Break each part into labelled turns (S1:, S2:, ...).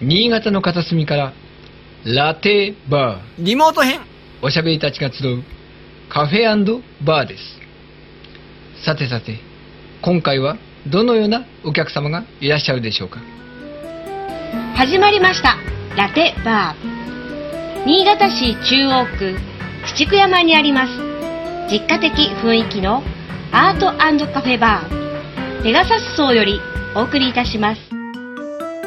S1: 新潟の片隅からラテバー。
S2: リモート編。
S1: おしゃべりたちが集うカフェバーです。さてさて今回はどのようなお客様がいらっしゃるでしょうか？
S3: 始まりました。ラテバー。新潟市中央区朽久山にあります。実家的雰囲気のアートカフェバー。ペガサス層よりお送りいたします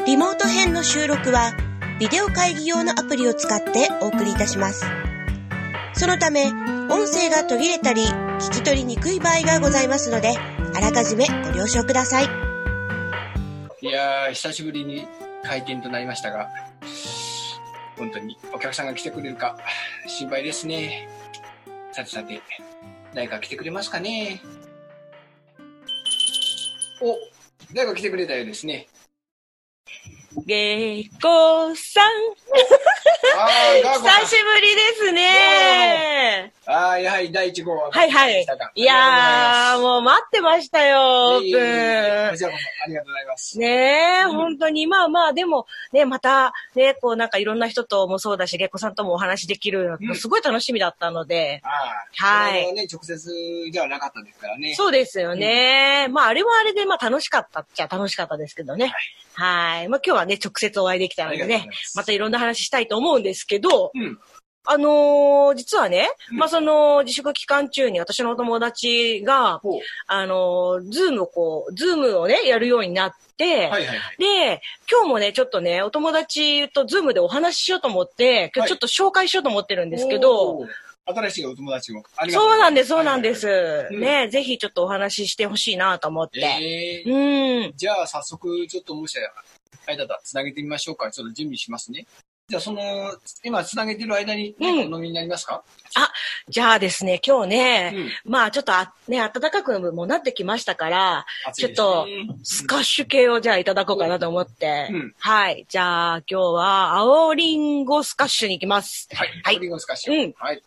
S4: リモート編の収録はビデオ会議用のアプリを使ってお送りいたします。そのため音声が途切れたり聞き取りにくい場合がございますのであらかじめご了承ください。
S1: いやー久しぶりに開店となりましたが本当にお客さんが来てくれるか心配ですね。さてさて誰か来てくれますかね。お誰か来てくれたようですね。
S5: げいこさん。
S1: あーガーコさん
S5: 久しぶりですね。
S1: ああ、やはり第一号は。
S5: はいはい。いやー、もう待ってましたよ、オープ
S1: こちらこそありがとうございます。
S5: ン。ねえ、本当に、まあまあ、でも、ね、また、ね、こうなんかいろんな人ともそうだし、げっこさんともお話できる
S1: うん
S5: の、すごい楽しみだったので、はい
S1: ね、直接ではなかったですからね。
S5: そうですよね。まあ、あれはあれで、まあ楽しかったっちゃ楽しかったですけどね。はい。まあ今日はね、直接お会いできたのでね
S1: ま、
S5: たいろんな話したいと思うんですけど、
S1: うん。
S5: あのー実はね、
S1: うん
S5: まあ、その、自粛期間中に私のお友達が。あのーズームをこう、ズームをね、やるようになって、
S1: はいはいはい。
S5: で、今日もね、ちょっとね、お友達とズームでお話ししようと思って、今日ちょっと紹介しようと思ってるんですけど、
S1: おー、新しいお友達も。
S5: そうなんです、そうなんです。
S1: はい
S5: ね、ぜひちょっとお話ししてほしいなと思って。
S1: えー
S5: うん。
S1: じゃあ早速、ちょっともしあれだったら繋げてみましょうか。ちょっと準備しますね。じゃあその、今繋げてる間に何かお飲みになりますか、
S5: じゃあですね、今日ね、
S1: うん
S5: まあちょっとあ、ね、暖かくもなってきましたから、
S1: 暑いです
S5: ちょっ
S1: ね
S5: スカッシュ系をじゃあいただこうかなと思って。
S1: うん
S5: はい。じゃあ今日は青リンゴスカッシュに行きます。
S1: はい。
S5: はい
S1: リンゴスカッシュ。
S5: うん
S1: はい。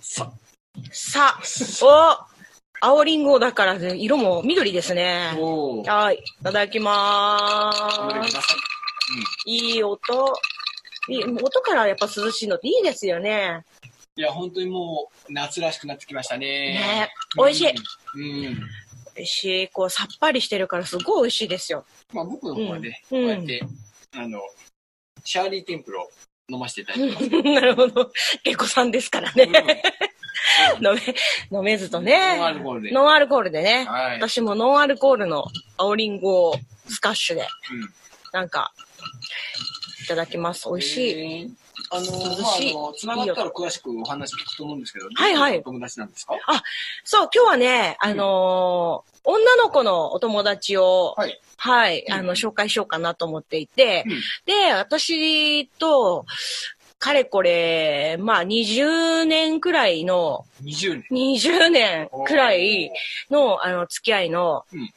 S1: さ
S5: さあ、お青リンゴだからね、色も緑ですね。はい。いただきまーす。
S1: い。
S5: いい音。いい音からやっぱ涼しいのっていいですよね。
S1: いや、本当にもう、夏らしくなってきましたね。
S5: ね美味しい。
S1: うん。うん。
S5: 美味しい。こう、さっぱりしてるからすごい美味しいですよ。
S1: まあ、僕の方はね、
S5: うん
S1: こうやって、あの、シャーリーテンプルを飲ませていただいてます。
S5: なるほど。結構さんですからね。飲め、飲めずとね。
S1: ノンアルコールで
S5: ノンアルコールでね。
S1: はい
S5: 私もノンアルコールの青リンゴスカッシュで、
S1: うん。
S5: なんか、いただきます。美味しい。
S1: えーあの、の、繋がったら詳しくお話聞くと思うんですけど、
S5: はいはい
S1: 友達なんですか？
S5: そう、今日はね、あのー女の子のお友達を、
S1: はい。
S5: はい、
S1: うん
S5: あの、紹介しようかなと思っていて、
S1: うん
S5: で、私と、かれこれ、まあ、20年くらいの、
S1: 20年。
S5: 20年くらいの、あの、付き合いの、
S1: うん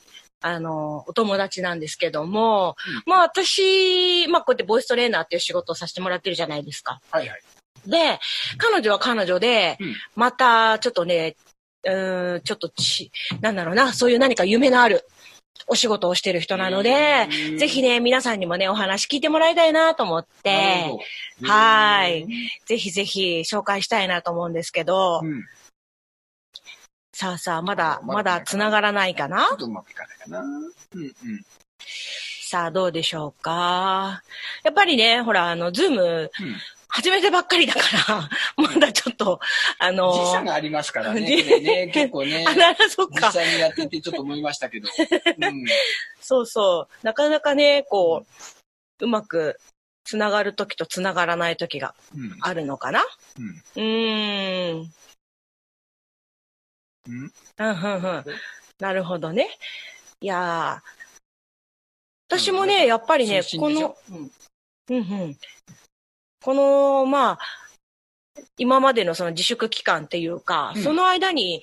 S5: あの、お友達なんですけども、
S1: うん
S5: まあ私、まあこうやってボイストレーナーっていう仕事をさせてもらってるじゃないですか。
S1: はいはい。
S5: で、彼女は彼女で、
S1: うん
S5: またちょっとね、うーん、ちょっとち、なんだろうな、そういう何か夢のあるお仕事をしてる人なので
S1: う、ん
S5: ぜひね、皆さんにもね、お話聞いてもらいたいなと思ってはい。ぜひぜひ紹介したいなと思うんですけど、
S1: うん。
S5: さあさあ、まだ、
S1: まだ
S5: まだ繋がらないかな？
S1: ちょっとうまくいかないかな。うんうん。
S5: さあ、どうでしょうか？やっぱりね、ほら、あの、ズーム、
S1: うん。
S5: 始めてばっかりだから、まだちょっと、あの、
S1: 時差がありますからね。ね、結構ね
S5: あ、。ならそっか。
S1: 実際にやっててちょっと思いましたけど。うん。
S5: そうそう。なかなかね、こう、うまく繋がるときと繋がらないときが
S1: うん。
S5: あるのかな？
S1: うん。
S5: うーん。
S1: うん。
S5: うん、うん、うん。なるほどね。いやー私もね、やっぱりね、この、
S1: うん。
S5: うんうん。この、まあ、今までのその自粛期間っていうか、
S1: うん
S5: その間に、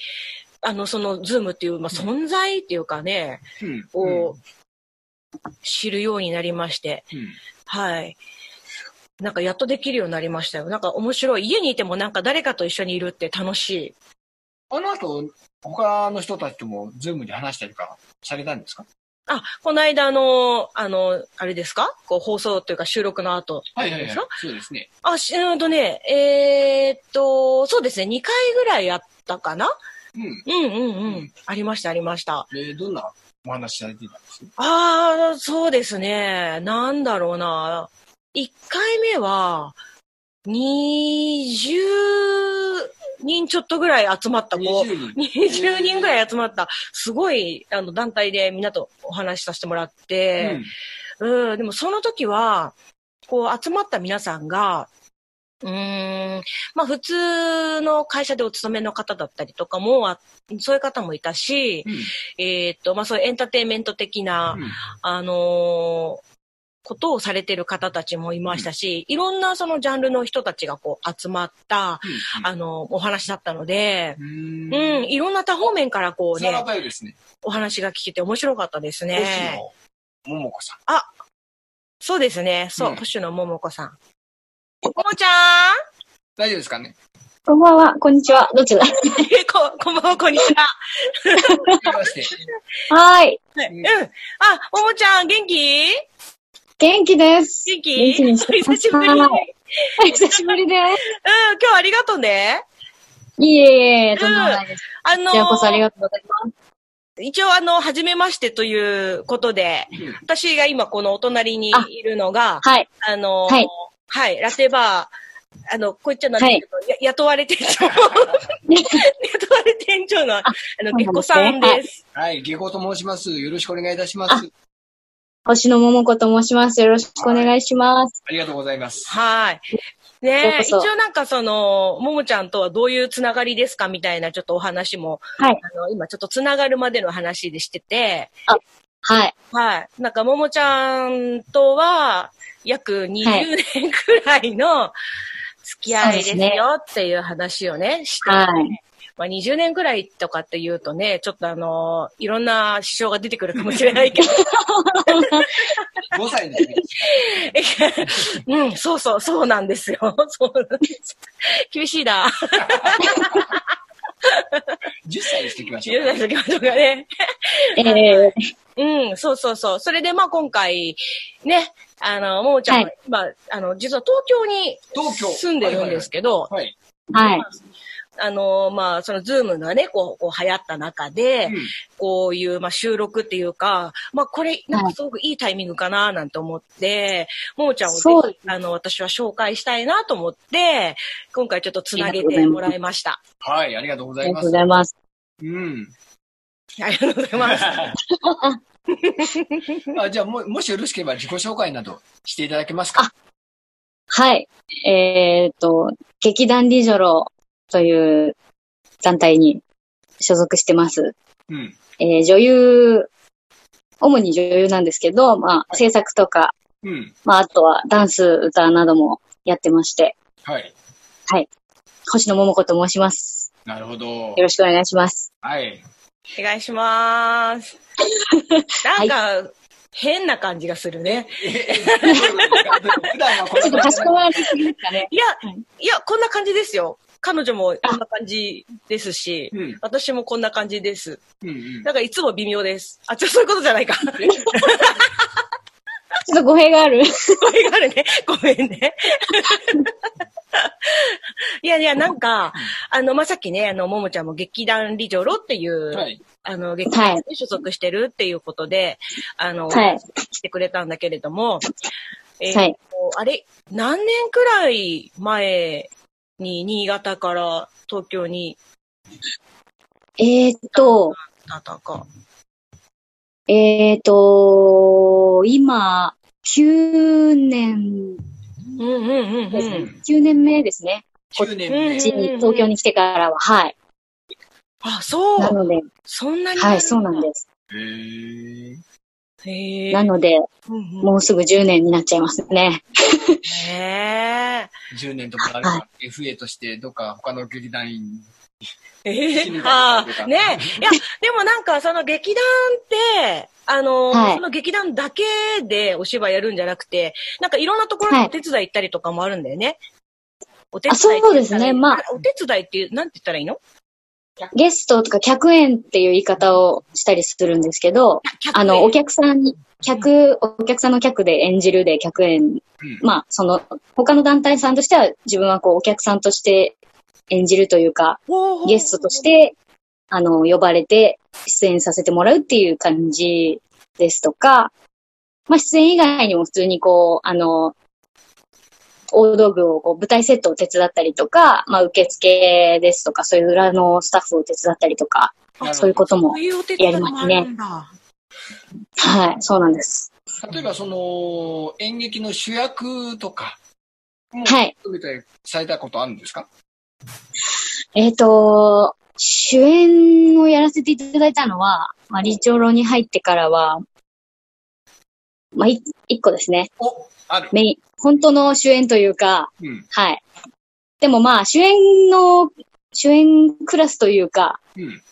S5: あの、その、ズームっていう、まあ、存在っていうかね、
S1: うん。
S5: を知るようになりまして、
S1: うん。
S5: はい。なんかやっとできるようになりましたよ。なんか面白い。家にいてもなんか誰かと一緒にいるって楽しい。
S1: あの後、他の人たちともズームで話したりとかされたんですか？
S5: あ、この間の、あの、あれですか？こう放送というか収録の後。
S1: はいはいはい
S5: ですか。
S1: そうですね。
S5: あ、しうんとね、えーっと、そうですね、2回ぐらいやったかな？
S1: うん。
S5: うんうんう。
S1: うん
S5: ありました、ありました。
S1: えー、どんなお話されてたんです
S5: ああ、そうですね。なんだろうな。1回目は、20人ちょっとぐらい集まった子。
S1: 20人。
S5: 20人ぐらい集まった、すごい、あの、団体でみんなとお話しさせてもらって、うん、でもその時は、こう集まった皆さんが、うーん、まあ普通の会社でお勤めの方だったりとかも、あそういう方もいたし、
S1: うん。
S5: えーっと、まあそういうエンターテインメント的な、
S1: うん。
S5: あのーことをされてる方たちもいましたし、いろんなそのジャンルの人たちがこう集まった、あの、お話だったので、
S1: うん。
S5: うん、いろんな多方面からこうね
S1: ね。
S5: お話が聞けて面白かったですね。
S1: 星野桃子さん。
S5: そうですね。そう、
S1: うん
S5: 星野桃子さん。ももちゃん
S1: 大丈夫ですかね？
S2: こんばんは、こんにちは。どっちだ？
S5: こ、こんばんは、こんにちは。
S1: は
S2: い。
S5: うん。あ、ももちゃん、元気？
S2: 元気です。
S5: 元気？
S2: 元気にして
S5: 久しぶり。うん、
S2: は
S5: 今
S2: 久しぶりです。
S5: 日はありがとうね。
S2: いえいえ、とんでもないです。
S5: あの
S2: こちらこそありがとうございます。
S5: 一応あの、初めましてということで、
S1: うん
S5: 私が今このお隣にいるのが、
S2: はい。
S5: あの、
S2: はい
S5: はい、ラテバー、あの、こう言っちゃなんですけど、や雇われ店長、雇われ店長の、あの、
S2: そうなんですね
S5: げっこさんです。
S1: はい、下校と申します。よろしくお願いいたします。
S2: 星野桃子と申します。よろしくお願いします。
S1: ありがとうございます。
S5: はい。ね
S2: ようこそ
S5: 一応なんかその、ももちゃんとはどういうつながりですかみたいなちょっとお話も、
S2: はい。
S5: あの、今ちょっとつながるまでの話でしてて、
S2: はい。
S5: はい。なんか、ももちゃんとは、約20年くらいの付き合いですよっていう話をね、して、
S2: はい。
S5: まあ20年くらいとかって言うとね、ちょっとあの、いろんな支障が出てくるかもしれないけど、
S1: 5歳の時です。
S5: うん、そうそう、そうなんですよ。そうなんです。厳しいな。
S1: 10歳にしておきましょう
S5: 10。歳の時とかね。
S2: えー、
S5: うん、そうそうそう。それでまあ今回、ね、あの、ももちゃんは、
S2: はい
S5: 今、あの、実は東京に
S1: 東京。
S5: 住んでるんですけど、
S1: はい
S2: はい。
S5: あの、まあ、そのズームがね、こう、こう流行った中で、
S1: はい。
S5: こういう、まあ、収録っていうか、まあ、これ、なんかすごくいいタイミングかな、なんて思って、ももちゃんをぜひ、あの、私は紹介したいなと思って、今回ちょっとつなげてもらいました。
S1: はい、ありがとうございます
S2: ありがとうご。ざいます。
S1: うん。
S5: ありがとうございます。
S1: あじゃあも、もしよろしければ自己紹介などしていただけますか？
S2: はい。えーと、劇団リジョロという団体に所属してます。
S1: うん。
S2: えー女優、主に女優なんですけど、まあ、制作とか、
S1: うん。
S2: まあ、あとはダンス、歌などもやってまして、
S1: はい。
S2: 星野桃子と申します。
S1: なるほど
S2: よ。ろしくお願いします。
S1: はい。
S5: お願いします。なんか、変な感じがするね。
S1: 普段はこ
S2: ちょっとかしこまりすぎですかね。
S5: いや
S2: はい、
S5: いや、こんな感じですよ。彼女もこんな感じですし、
S1: うん。
S5: 私もこんな感じです。
S1: うんうん。
S5: だからいつも微妙です。あ、ちょ、そういうことじゃないか。
S2: ちょっと語弊がある。
S5: ごめんがあるね。ごめんね。いやいや、なんか、あの、まあ、さっきね、あの、ももちゃんも劇団リジョロっていう、
S1: はい。
S5: あの、劇団に所属してるっていうことで、あの、
S2: はい
S5: 来てくれたんだけれども、えー
S2: はい
S5: あれ、何年くらい前に新潟から東京に
S2: えーっと、
S5: あったか。
S2: えーっと、今、9年、
S5: うんうんうんう
S2: です
S5: ん。
S2: 9年目ですね。
S1: 9年
S5: うん
S1: 目
S2: う。ちに東京に来てからは、はい。
S5: あ、そう。
S2: なので、
S5: そんなに。
S2: はい、そうなんです。
S1: へー
S5: へえ。
S2: なので、
S5: うんうん。
S2: もうすぐ10年になっちゃいますね。
S5: へえ。
S1: 10年とかあれば FA としてどっか他の劇団員
S5: ええあ
S1: たいとか。
S5: あ、ね。いや、でもなんかその劇団って、あの、
S2: はい。
S5: その劇団だけでお芝居やるんじゃなくて、なんかいろんなところにお手伝い行ったりとかもあるんだよね。お手伝い
S2: そうですね。まあ
S5: お手伝いっていう、なんて言ったらいいの？
S2: ゲストとか客演っていう言い方をしたりするんですけど、あの、お客さんに、客、お客さんの客で演じるで客演。
S1: うん。
S2: まあ、その、他の団体さんとしては自分はこう、お客さんとして演じるというか、ゲストとして、あの、呼ばれて出演させてもらうっていう感じですとか、まあ、出演以外にも普通にこう、あの、大道具をこう舞台セットを手伝ったりとか、まあ、受付ですとか、そういう裏のスタッフを手伝ったりとか、そういうことも
S5: そういうお手伝いもあるんだ。
S2: はい、そうなんです。
S1: 例えばその演劇の主役とかも
S2: はい
S1: 含めてされたことあるんですか？
S2: えっ、と、主演をやらせていただいたのは、まあ、リチョロに入ってからは、まあ、い一個ですね。
S1: お、ある。
S2: メイン、本当の主演というか、
S1: うん。
S2: はい。でもまあ、主演の、主演クラスというか、
S1: うん。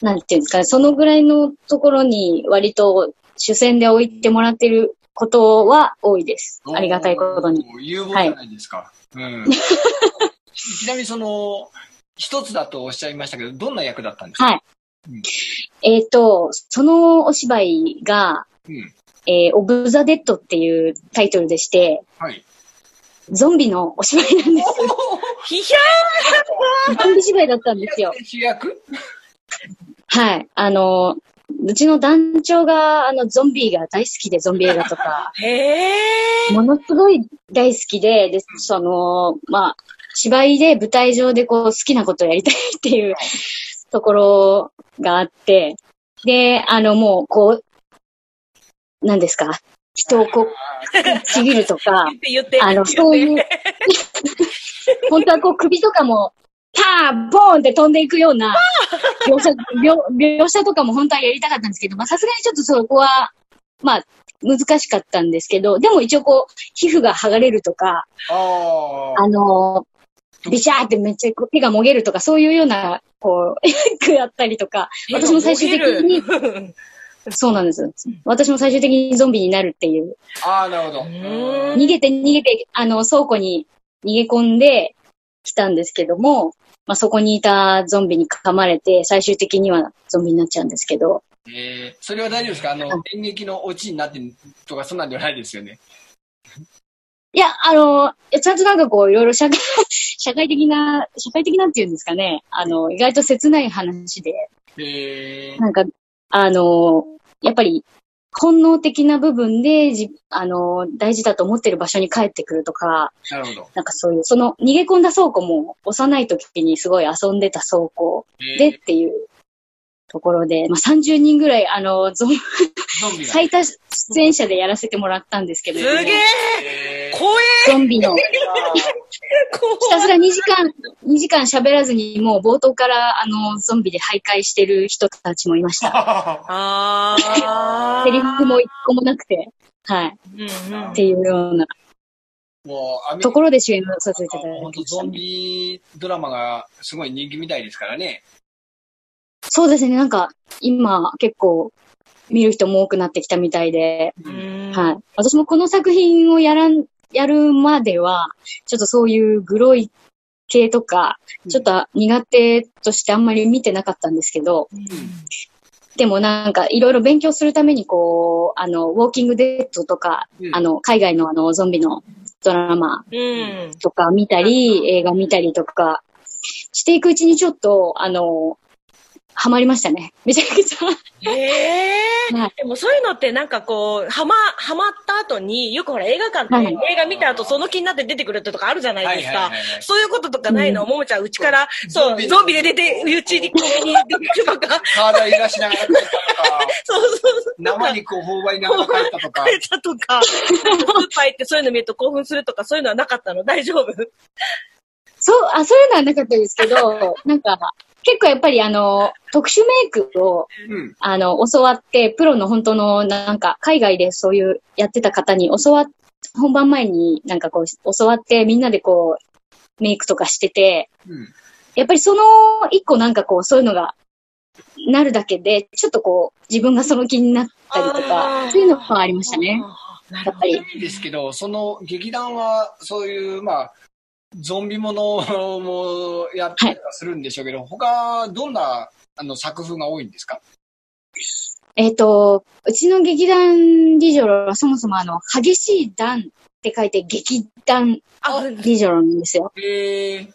S2: なんていうんですかね、そのぐらいのところに割と主戦で置いてもらってることは多いです。ありがたいことに。
S1: おー。有望じゃないですか。うん。ちなみにその、一つだとおっしゃいましたけど、どんな役だったんですか？
S2: はい
S1: うん。
S2: えっ、と、そのお芝居が、
S1: うん。
S2: えー、オブ・ザ・デッドっていうタイトルでして、
S1: はい。
S2: ゾンビのお芝居なんです。
S5: ひひゃ
S2: ゾンビ芝居だったんですよ。
S1: 主役
S2: はい。あの、うちの団長が、あの、ゾンビが大好きで、ゾンビ映画とか、
S5: ーへー。
S2: ものすごい大好きで、で、その、まあ、芝居で舞台上でこう好きなことをやりたいっていうところがあって、で、あのもうこう、何ですか？人をこう、ちぎるとか。あの、そういう、本当はこう首とかも、パーボーンって飛んでいくような描写、描描写とかも本当はやりたかったんですけど、まあさすがにちょっとそこは、まあ難しかったんですけど、でも一応こう、皮膚が剥がれるとか、
S1: あ
S2: のビシャーってめっちゃこう手がもげるとか、そういうような、こう、役やったりとか、私も最終的に、
S5: に。
S2: そうなんです。私も最終的にゾンビになるっていう。
S1: ああ、なるほど。
S2: 逃げて逃げて、あの、倉庫に逃げ込んできたんですけども、まあ、そこにいたゾンビに噛まれて、最終的にはゾンビになっちゃうんですけど、
S1: えー、それは大丈夫ですか？あの、演劇のオチになってるとか、そんなんではないですよね。
S2: いや、あの、ちゃんとなんかこう、いろいろ社会、社会的な、社会的なっていうんですかね、あの、意外と切ない話で、
S1: えー、
S2: なんか、あの、やっぱり、本能的な部分で、じ、あの、大事だと思ってる場所に帰ってくるとか、
S1: なるほど。
S2: なんかそういう、その逃げ込んだ倉庫も幼い時にすごい遊んでた倉庫
S1: えー。
S2: でっていうところで、まあ、30人ぐらい、あの、ゾン、
S1: ゾン。
S2: 最多出演者でやらせてもらったんですけど、
S5: すげえ
S1: えー。
S5: 怖
S2: ゾンビの、ひたすら2時間、2時間喋らずに、もう冒頭から、あの、ゾンビで徘徊してる人たちもいました。
S5: ああ。
S2: セリフも一個もなくて、はい。
S5: うんうん
S2: っていうような
S1: もう、
S2: ところで主演をさせていただ
S1: 本当
S2: きました、
S1: ゾン
S2: ね。
S1: ビドラマがすごい人気みたいですからね。
S2: そうですね、なんか、今、結構、見る人も多くなってきたみたいで、はい。私もこの作品をやらん、やるまでは、ちょっとそういうグロい系とか、ちょっと苦手としてあんまり見てなかったんですけど、でもなんかいろいろ勉強するためにこう、あの、ウォーキングデッドとか、
S1: うん。
S2: あの、海外のあの、ゾンビのドラマ
S5: うん。
S2: とか見たり、映画見たりとか、していくうちにちょっと、あの、ハマりましたね。めちゃくちゃ。
S5: へえ
S2: はい。
S5: でもそういうのってなんかこう、はま、はまった後に、よくほら映画館
S2: はい
S5: で映画見た後その気になって出てくるってとかあるじゃないですか
S1: はいはいはいはい。
S5: そういうこととかないの、
S2: うん
S5: ももちゃんうちから、そう、
S1: ゾンビ
S5: ゾンビで出て、うちにコンビニてくるとか、
S1: 体揺らしながら帰ったとか、
S5: そうそうそう。
S1: 生肉を頬張りながら帰ったとか
S5: 帰。ったとか、スーパー行ってそういうの見ると興奮するとか、そういうのはなかったの？大丈夫？
S2: そう、あ、そういうのはなかったですけど、なんか、結構やっぱりあの、特殊メイクを、
S1: うん。
S2: あの、教わって、プロの本当の、なんか、海外でそういうやってた方に教わっ、本番前になんかこう、教わって、みんなでこう、メイクとかしてて、
S1: うん。
S2: やっぱりその一個なんかこう、そういうのが、なるだけで、ちょっとこう、自分がその気になったりと
S5: あ
S2: か
S5: ー、
S2: そういうのがありましたね。やっぱり。
S1: いいですけど、その劇団は、そういう、まあ、ゾンビもの もやったりはするんでしょうけど、他、どんなあの作風が多いんですか？
S2: えっ、と、うちの劇団リジョロはそもそもあの、激しい団って書いて劇団
S5: あ、
S2: リジョロなんですよ。
S1: へえ。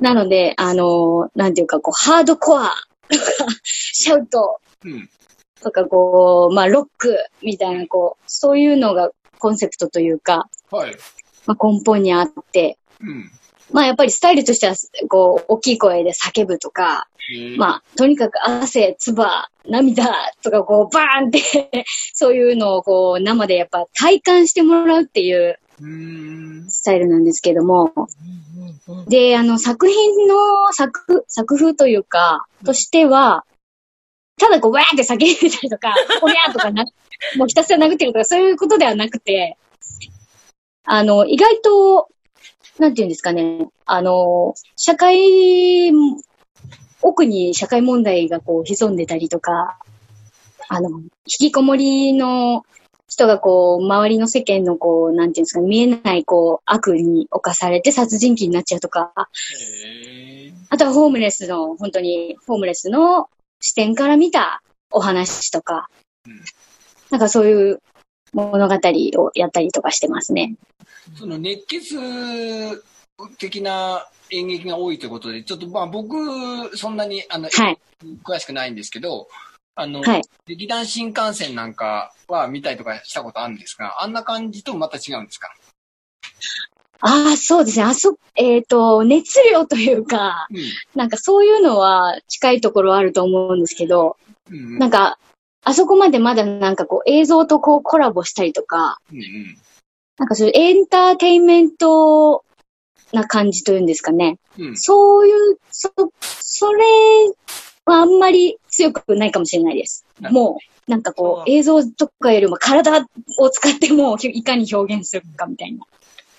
S2: なので、あの、なんていうか、こう、ハードコアとか、シャウト
S1: うん。
S2: とか、こう、まあ、ロックみたいな、こう、そういうのがコンセプトというか、
S1: はい。
S2: まあ、根本にあって、
S1: うん。
S2: まあ、やっぱりスタイルとしては、こう、大きい声で叫ぶとか、まあ、とにかく汗、唾、涙とか、こう、バーンって、そういうのを、こう、生でやっぱ体感してもらうっていう。スタイルなんですけども、
S5: うんうんうん。
S2: で、あの、作品の作、作風というか、としては、ただこう、わーって叫んでたりとか、おにゃーとかな、もうひたすら殴ってるとか、そういうことではなくて、あの、意外と、なんていうんですかね、あの、社会、奥に社会問題がこう潜んでたりとか、あの、引きこもりの人がこう、周りの世間のこう、なんていうんですかね、見えないこう、悪に侵されて殺人鬼になっちゃうとか。あとはホームレスの、本当にホームレスの視点から見たお話とか。
S1: うん、
S2: なんかそういう物語をやったりとかしてますね。
S1: その熱血的な演劇が多いということで、ちょっとまあ僕、そんなにあの、
S2: はい。
S1: 詳しくないんですけど、あの、
S2: はい
S1: 劇団新幹線なんかは見たりとかしたことあるんですが、あんな感じとまた違うんですか？
S2: ああ、そうですね。あそ、えっ、と、熱量というか、
S1: うん。
S2: なんかそういうのは近いところあると思うんですけど、
S1: うん。
S2: なんか、あそこまでまだなんかこう映像とこうコラボしたりとか、
S1: うんうん。
S2: なんかそういうエンターテインメントな感じというんですかね。
S1: うん。
S2: そういう、そ、それはあんまり強くないかもしれないです。もう、なんかこ
S5: そう
S2: う、映像とかよりも体を使ってもういかに表現するかみたいな。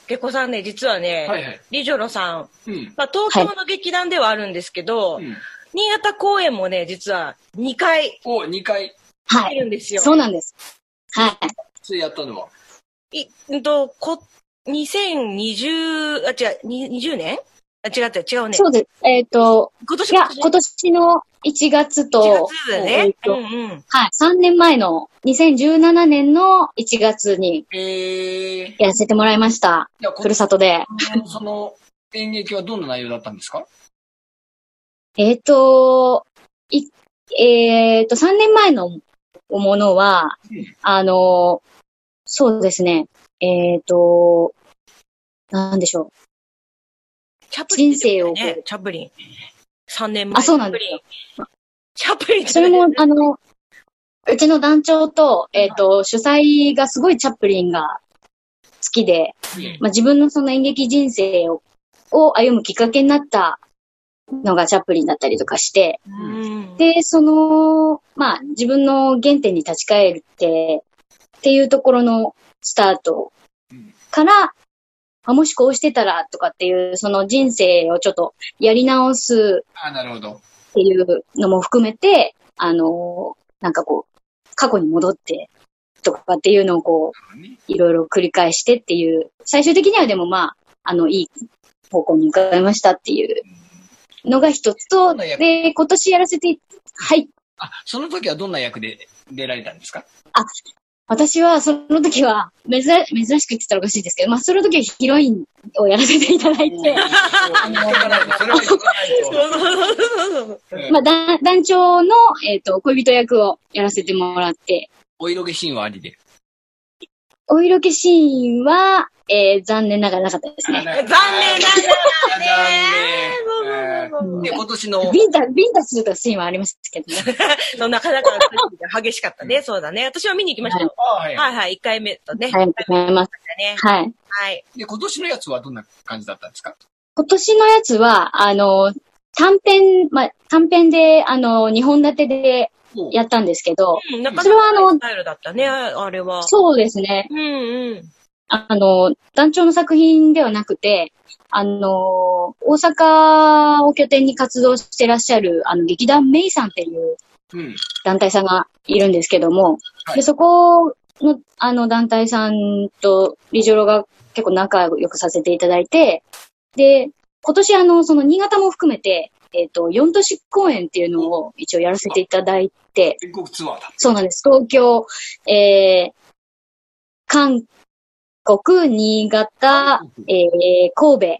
S5: けこさんね、実はね、
S1: はいはい。
S5: リジョロさん、
S1: うん。
S5: まあ、東京の劇団ではあるんですけど、
S1: うん。
S5: 新潟公演もね、実は2回
S1: お、2回、
S2: はい。
S5: 出るんですよ。
S2: そうなんです。はい。
S1: それやったのは？
S5: いうんと、こ、2020、あ、違う、に20年あ、違った、違うね。
S2: そうです。えっ、と、
S5: 今年
S2: いや、今年？の1月と、
S5: 1月ね。
S2: えっと
S5: うんうん。
S2: はい、3年前の2017年の1月に
S1: ええ
S2: やらせてもらいました。
S1: じゃあ、こ
S2: ふるさとで。
S1: その演劇はどんな内容だったんですか？
S2: えっ、と、い、えっ、と、3年前のものは、
S1: うん
S2: あの、そうですね。えっ、と、なんでしょ
S5: チャップリン出てたよ
S2: 人生を
S5: チャップリン。3年前。
S2: あそうなんですよ
S5: チャップリン。
S2: う。それも、あの、うちの団長と、えっ、と、主催がすごいチャップリンが好きで、
S1: うん
S2: まあ、自分のその演劇人生をを歩むきっかけになったのがチャップリンだったりとかして、
S5: うん。
S2: で、その、まあ、自分の原点に立ち返るって、っていうところのスタート
S1: うん
S2: から、あもしこうしてたらとかっていう、その人生をちょっとやり直す
S1: あ、なるほど。
S2: っていうのも含めて、あの、なんかこう、過去に戻ってとかっていうのをこう、
S1: ね
S2: いろいろ繰り返してっていう、最終的にはでもまあ、あの、いい方向に伺いましたっていうのが一つと、で、今年やらせて、はい。
S1: あ、その時はどんな役で出られたんですか？
S2: 私は、その時は、珍、珍しくって言ったらおかしいですけど、まあ、その時はヒロインをやらせていただいて、まあ、だ団長の、えっ、と、恋人役をやらせてもらって、
S1: お色気シーンはありで。
S2: お色気シーンは、えー、残念ながらなかったですね。
S1: 残
S5: 残念なんだ
S1: 残念。で、今年の、
S2: ビンタ、ビンタするとシーンはありますけどね。
S5: そうなかなか激しかったね。そうだね。私は見に行きました
S1: はい
S5: はいはい。1回目とね。
S2: ありがとうございます。
S5: ね。
S2: はい。
S5: はい。
S1: で、今年のやつはどんな感じだったんですか
S2: 今年のやつは、あの、短編、まあ、短編で、あの、2本立てでやったんですけど、
S5: うんなかな
S2: それはあの
S5: スタイルだったね、あれは。
S2: そうですね。
S5: うんうん。
S2: あの、団長の作品ではなくて、あの、大阪を拠点に活動してらっしゃる、あの、劇団メイさんっていう
S1: うん。
S2: 団体さんがいるんですけども、
S1: はい
S2: で、そこの、あの、団体さんとリジョロが結構仲良くさせていただいて、で、今年あの、その新潟も含めて、えっ、と、4都市公演っていうのを一応やらせていただいて、
S1: 全国ツアーだ。
S2: そうなんです。東京、えー、韓国、新潟、えー、神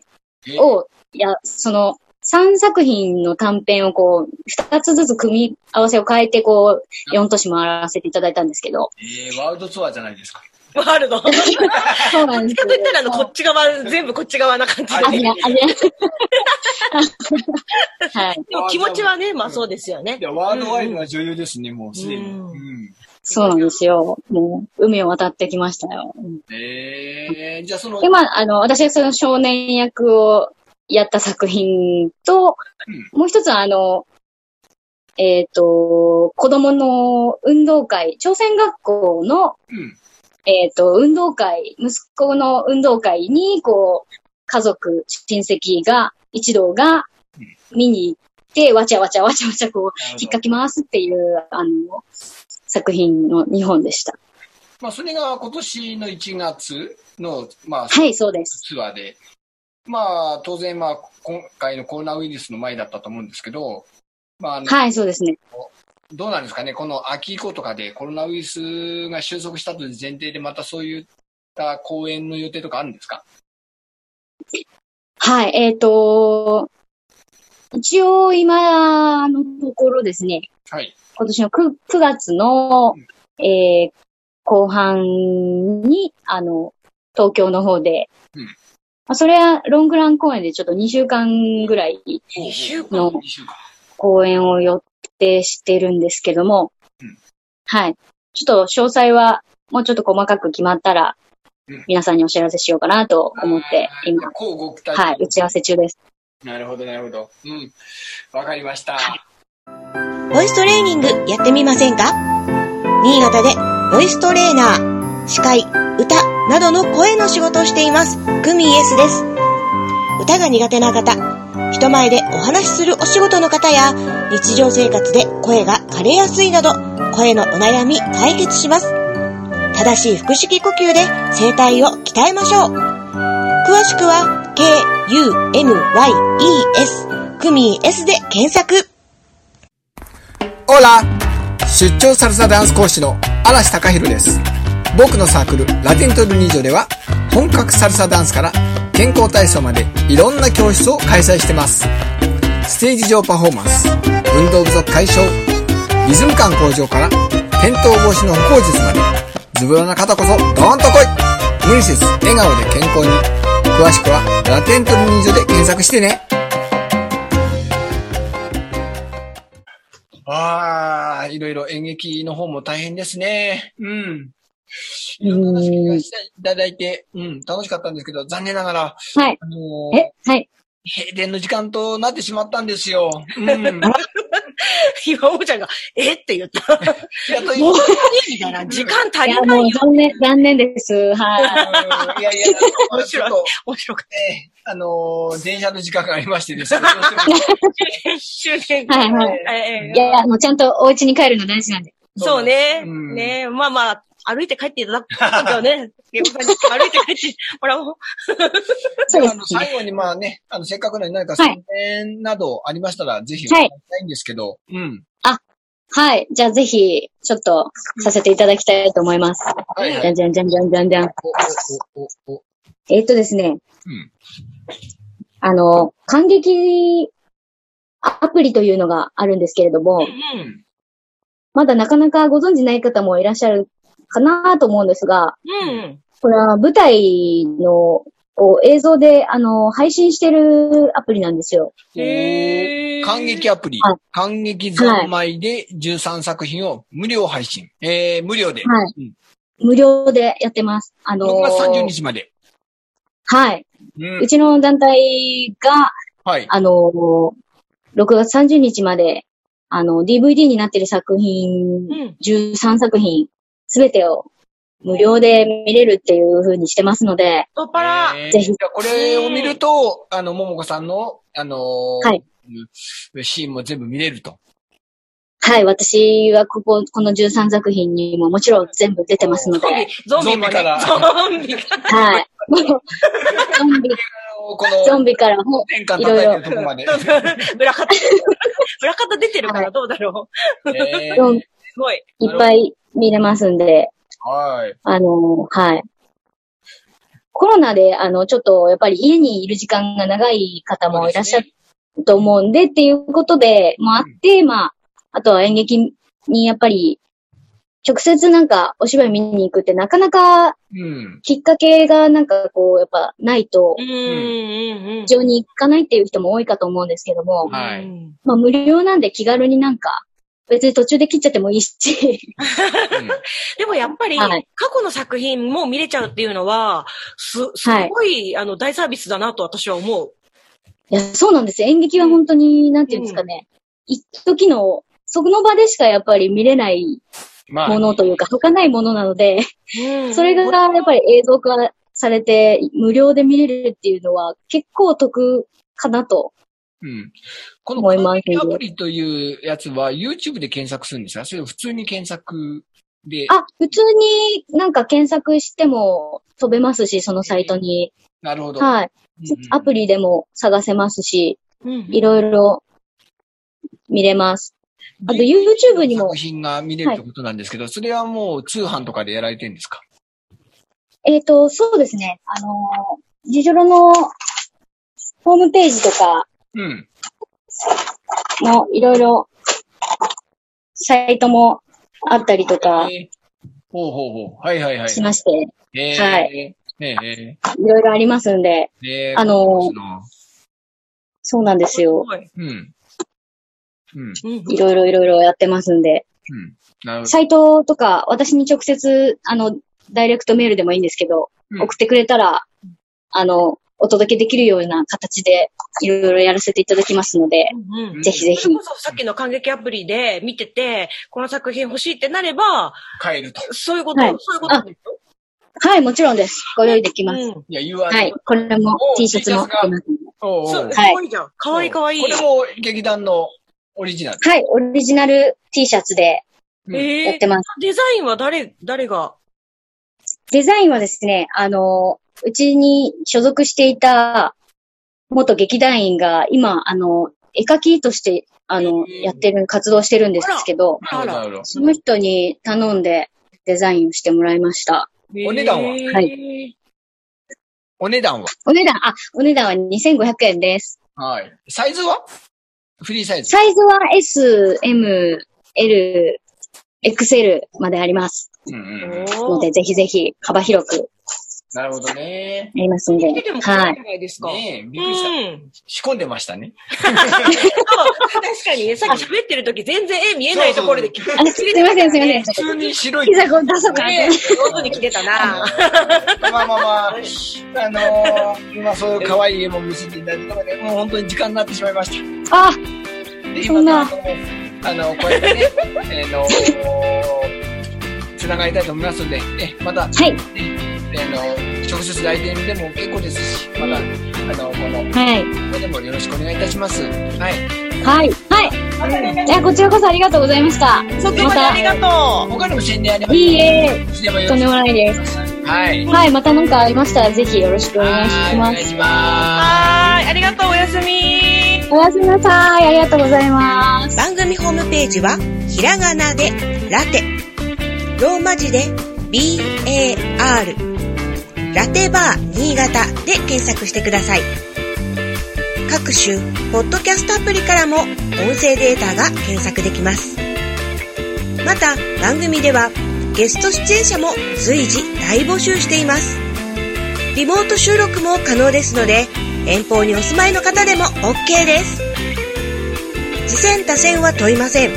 S2: 戸を、いや、その、3作品の短編をこう、2つずつ組み合わせを変えて、こう、4都市回らせていただいたんですけど。
S1: えー、ワールドツアーじゃないですか。
S5: ワールド。
S2: そうなんです
S5: と言ったら、あの、こっち側、全部こっち側な感じで。
S2: アジア、アジア。はい。
S5: でも気持ちはね、まあそうですよね
S1: い。や、ワールドワイドな女優ですね、もうすでに。
S5: うん
S1: うん
S2: そうなんですよ。もう、海を渡ってきましたよ。うん
S1: えー、じゃあその、
S2: で、まあ、あの、私はその少年役をやった作品と、もう一つは、あの、えっ、と、子供の運動会、朝鮮学校の、
S1: うん。
S2: えっ、と、運動会、息子の運動会に、こう、家族、親戚が、一同が見に行って、わちゃわちゃわちゃわちゃこう、引っかき回すっていう、あの、作品の2本でした。
S1: まあ、それが今年の1月の、まあ、
S2: はい、そうです。
S1: ツアーで、まあ、当然、まあ、今回のコロナウイルスの前だったと思うんですけど、まあ、あの
S2: はい、そうですね。
S1: どうなんですかね、この秋以降とかでコロナウイルスが収束したという前提で、またそういった公演の予定とかあるんですか？
S2: はい、えっ、と、一応今のところですね、
S1: はい。
S2: 今年の 9, 9月の、えー後半に、あの、東京の方で、
S1: うん。
S2: まあ、それはロングラン公演でちょっと2週間ぐらい
S5: 2週間
S2: の
S1: 2週間。
S2: 公演を予定してるんですけども、
S1: うん
S2: はい。ちょっと詳細はもうちょっと細かく決まったら
S1: うん、
S2: 皆さんにお知らせしようかなと思って、今、はい、打ち合わせ中です。
S1: なるほど、なるほど。うん。わかりました。
S4: ボイストレーニングやってみませんか？新潟でボイストレーナー、司会、歌などの声の仕事をしています、グミ S です。歌が苦手な方、人前でお話しするお仕事の方や、日常生活で声が枯れやすいなど、声のお悩み解決します。正しい腹式呼吸で声帯を鍛えましょう。詳しくは、K-U-M-Y-E-S、グミ S で検索。
S6: オラ出張サルサダンス講師の嵐隆弘です。僕のサークルラテントルニージョでは本格サルサダンスから健康体操までいろんな教室を開催してます。ステージ上パフォーマンス、運動不足解消、リズム感向上から転倒防止の歩行術までズボラな方こそドーンと来い無理せず笑顔で健康に詳しくはラテントルニージョで検索してね。
S1: ああ、いろいろ演劇の方も大変ですね。うん。いろんな話聞いただいて、うん、楽しかったんですけど、残念ながら、
S2: はい。
S1: あのー
S2: え、はい。
S1: 閉店の時間となってしまったんですよ。うん。
S5: 今、おもちゃんが、え？って言った。
S1: いや、という
S5: みたいな、時間足りないよ。
S2: 残念、残念です。はい。
S1: いやいや、
S5: 面白い面白かっ
S1: ね、あのー電車の時間がありましてですね。
S5: た。終電
S2: はいはい
S5: ええ
S2: いやいや、もうちゃんとお家に帰るの大事なんで。
S5: そうね。
S1: うん
S5: ねまあまあ、歩いて帰っていただくとね、ゲコさんに歩いて帰ってもらおう。
S1: あの
S2: そうですね。
S1: 最後にまあね、あの、せっかくなので何か
S2: はい
S1: 宣伝などありましたら、ぜひお
S2: はい
S1: 願いしたいんですけど、うん。
S2: はい。じゃあぜひ、ちょっと、させていただきたいと思います。
S1: はいはい。
S2: じゃんじゃんじゃんじゃんじゃんじゃん。
S1: お、お、お、お、お。
S2: えーっとですね。
S1: うん。
S2: あの、感激アプリというのがあるんですけれども、
S1: うん。
S2: まだなかなかご存知ない方もいらっしゃるかなと思うんですが、
S5: うん。
S2: これは舞台のを映像で、あの、配信してるアプリなんですよ。
S5: へー
S1: 感激アプリ
S2: はい、
S1: 感激三昧で13作品を無料配信。えー、無料で。
S2: はい
S1: うん
S2: 無料でやってます。あの
S1: 6月30日まで。
S2: はい。
S1: うん
S2: う。ちの団体が、
S1: はい。
S2: あの、6月30日まで、あの、DVD になってる作品、
S5: うん。
S2: 13作品、すべてを無料で見れるっていう風にしてますので、
S5: 太っ腹。
S1: えー
S2: ぜひ
S1: じゃあこれを見ると、あの、ももこさんの、あのー
S2: はい
S1: うんシーンも全部見れると。
S2: はい、私はここ、この13作品にももちろん全部出てますので、
S5: ゾンビ。
S1: ゾンビから
S5: ゾンビが。
S2: はい。ゾンビ、
S1: この、
S2: ゾンビからも、
S1: いてるとこまで。
S5: 裏方、裏方出てるからどうだろう。すごい。
S2: いっぱい見れますんで、
S1: はい。
S2: あの、はい。コロナで、あの、ちょっと、やっぱり家にいる時間が長い方もいらっしゃると思うんで、っていうことで、もあって、まあ、あとは演劇にやっぱり、直接なんかお芝居見に行くってなかなか
S1: うん。
S2: きっかけがなんかこう、やっぱないと
S5: う、ん、うん、うん。
S2: 非常に行かないっていう人も多いかと思うんですけども、
S1: はい
S5: うん
S2: まあ無料なんで気軽になんか、別に途中で切っちゃってもいいし、
S5: でもやっぱり、過
S2: はい
S5: 去の作品も見れちゃうっていうのは、す、すごい、あの、大サービスだなと私は思う。
S2: いや、そうなんですよ。演劇は本当に、なんていうんですかね。一時の、その場でしかやっぱり見れない
S1: まあ、
S2: ものというか、儚いものなので、
S5: うん
S2: それがやっぱり映像化されて、無料で見れるっていうのは結構得かなと。
S1: うん。このアプリというやつは YouTube で検索するんですかそれ普通に検索で。
S2: あ、普通になんか検索しても飛べますし、そのサイトに。
S1: なるほど。
S2: はい。
S1: うんうん
S2: アプリでも探せますし、
S5: うん
S2: いろいろ見れます。あと YouTube にも
S1: 作品が見れるってことなんですけど、それはもう通販とかでやられてるんですか？
S2: えっ、と、そうですね。あのー、ジジョロのホームページとか
S1: うん。
S2: のいろいろサイトもあったりとか
S1: えーほうほうほう。はいはいはい。
S2: しまして、
S1: えー、
S2: はい
S1: え
S2: いろいろありますんで、
S1: ー、えー、
S2: あのー
S1: そうな
S2: んですよ。
S1: うん。うん。
S5: うん
S2: いろいろいろいろやってますんで、
S1: うん。なるほど。
S2: サイトとか私に直接、あの、ダイレクトメールでもいいんですけど、
S1: うん
S2: 送ってくれたら、あの、お届けできるような形でいろいろやらせていただきますので、
S5: うんうん
S2: ぜひぜひ
S5: それこそさっきの感激アプリで見てて、この作品欲しいってなれば、
S1: 帰ると。
S5: そういうこと、
S2: はい
S5: そういうことですよ
S2: はい、もちろんです。ご用意できます。
S5: うん
S1: いや、言う
S2: はい、これも
S1: お
S2: T シャツも
S1: おうおう
S5: そう、す
S2: はい
S5: ごいじゃん。かわいいかわいい。
S1: これも劇団のオリジナル。
S2: はい、オリジナル T シャツでやってます。
S5: デザインは誰、誰が？
S2: デザインはですね、あの、うちに所属していた元劇団員が今、あの、絵描きとして、あの、やってる、活動してるんですけど。その人に頼んでデザインをしてもらいました。
S1: お値段は？
S5: えー
S2: はい
S1: お値段は？
S2: お値段、あ、お値段は2500円です。
S1: はい。サイズは？フリーサイズ。
S2: サイズは S、M、L、XL まであります。
S1: うんうんうん。
S2: ので、ぜひぜひ幅広く
S1: なるほどね。
S2: やりますんで。
S5: 見ても
S2: はい。
S5: じゃないですか。
S1: ねえ、びっく
S5: う
S1: りした。
S5: ん。
S1: 仕込んでましたね。
S5: そう確かにね、さっき喋ってる時全然絵見えないところで切
S2: あ、すいません、すいません。
S1: 普通に白い。
S2: ピザこう出そうかな
S5: ね上手に着てたな。
S1: まあまあまあ、あのー、今そういう可愛い絵も見せていただいたので、もう本当に時間になってしまいました。
S2: あ、
S1: で
S2: そんな
S1: 今あの、こうやってね、えーのつながりたいと思いますので、え、また、
S2: はい、
S1: あの、直接来店でも結構ですし、また、あの、この、
S2: はい、
S1: ここでもよろしくお願いいたします。はい。
S2: はい、はい。いや、こちらこそありがとうございました。
S5: そこまでありがと
S1: 他にも宣伝あります
S2: いいえ、とんでも
S1: ろしく
S2: ないです。
S1: はい。
S2: はい、また何かありましたら、ぜひよろしくお願いします。
S1: はいお願いしま
S5: う。はーい、ありがとう、おやすみ。
S2: おやすみなさい。ありがとうございます。
S4: 番組ホームページはひらがなでラテローマ字で BAR ラテバー新潟で検索してください。各種ポッドキャストアプリからも音声データが検索できます。また番組ではゲスト出演者も随時大募集しています。リモート収録も可能ですので遠方にお住まいの方でも OK です。次戦多戦は問いません。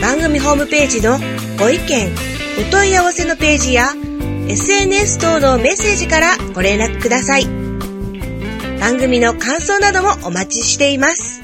S4: 番組ホームページのご意見お問い合わせのページや SNS 等のメッセージからご連絡ください。番組の感想などもお待ちしています。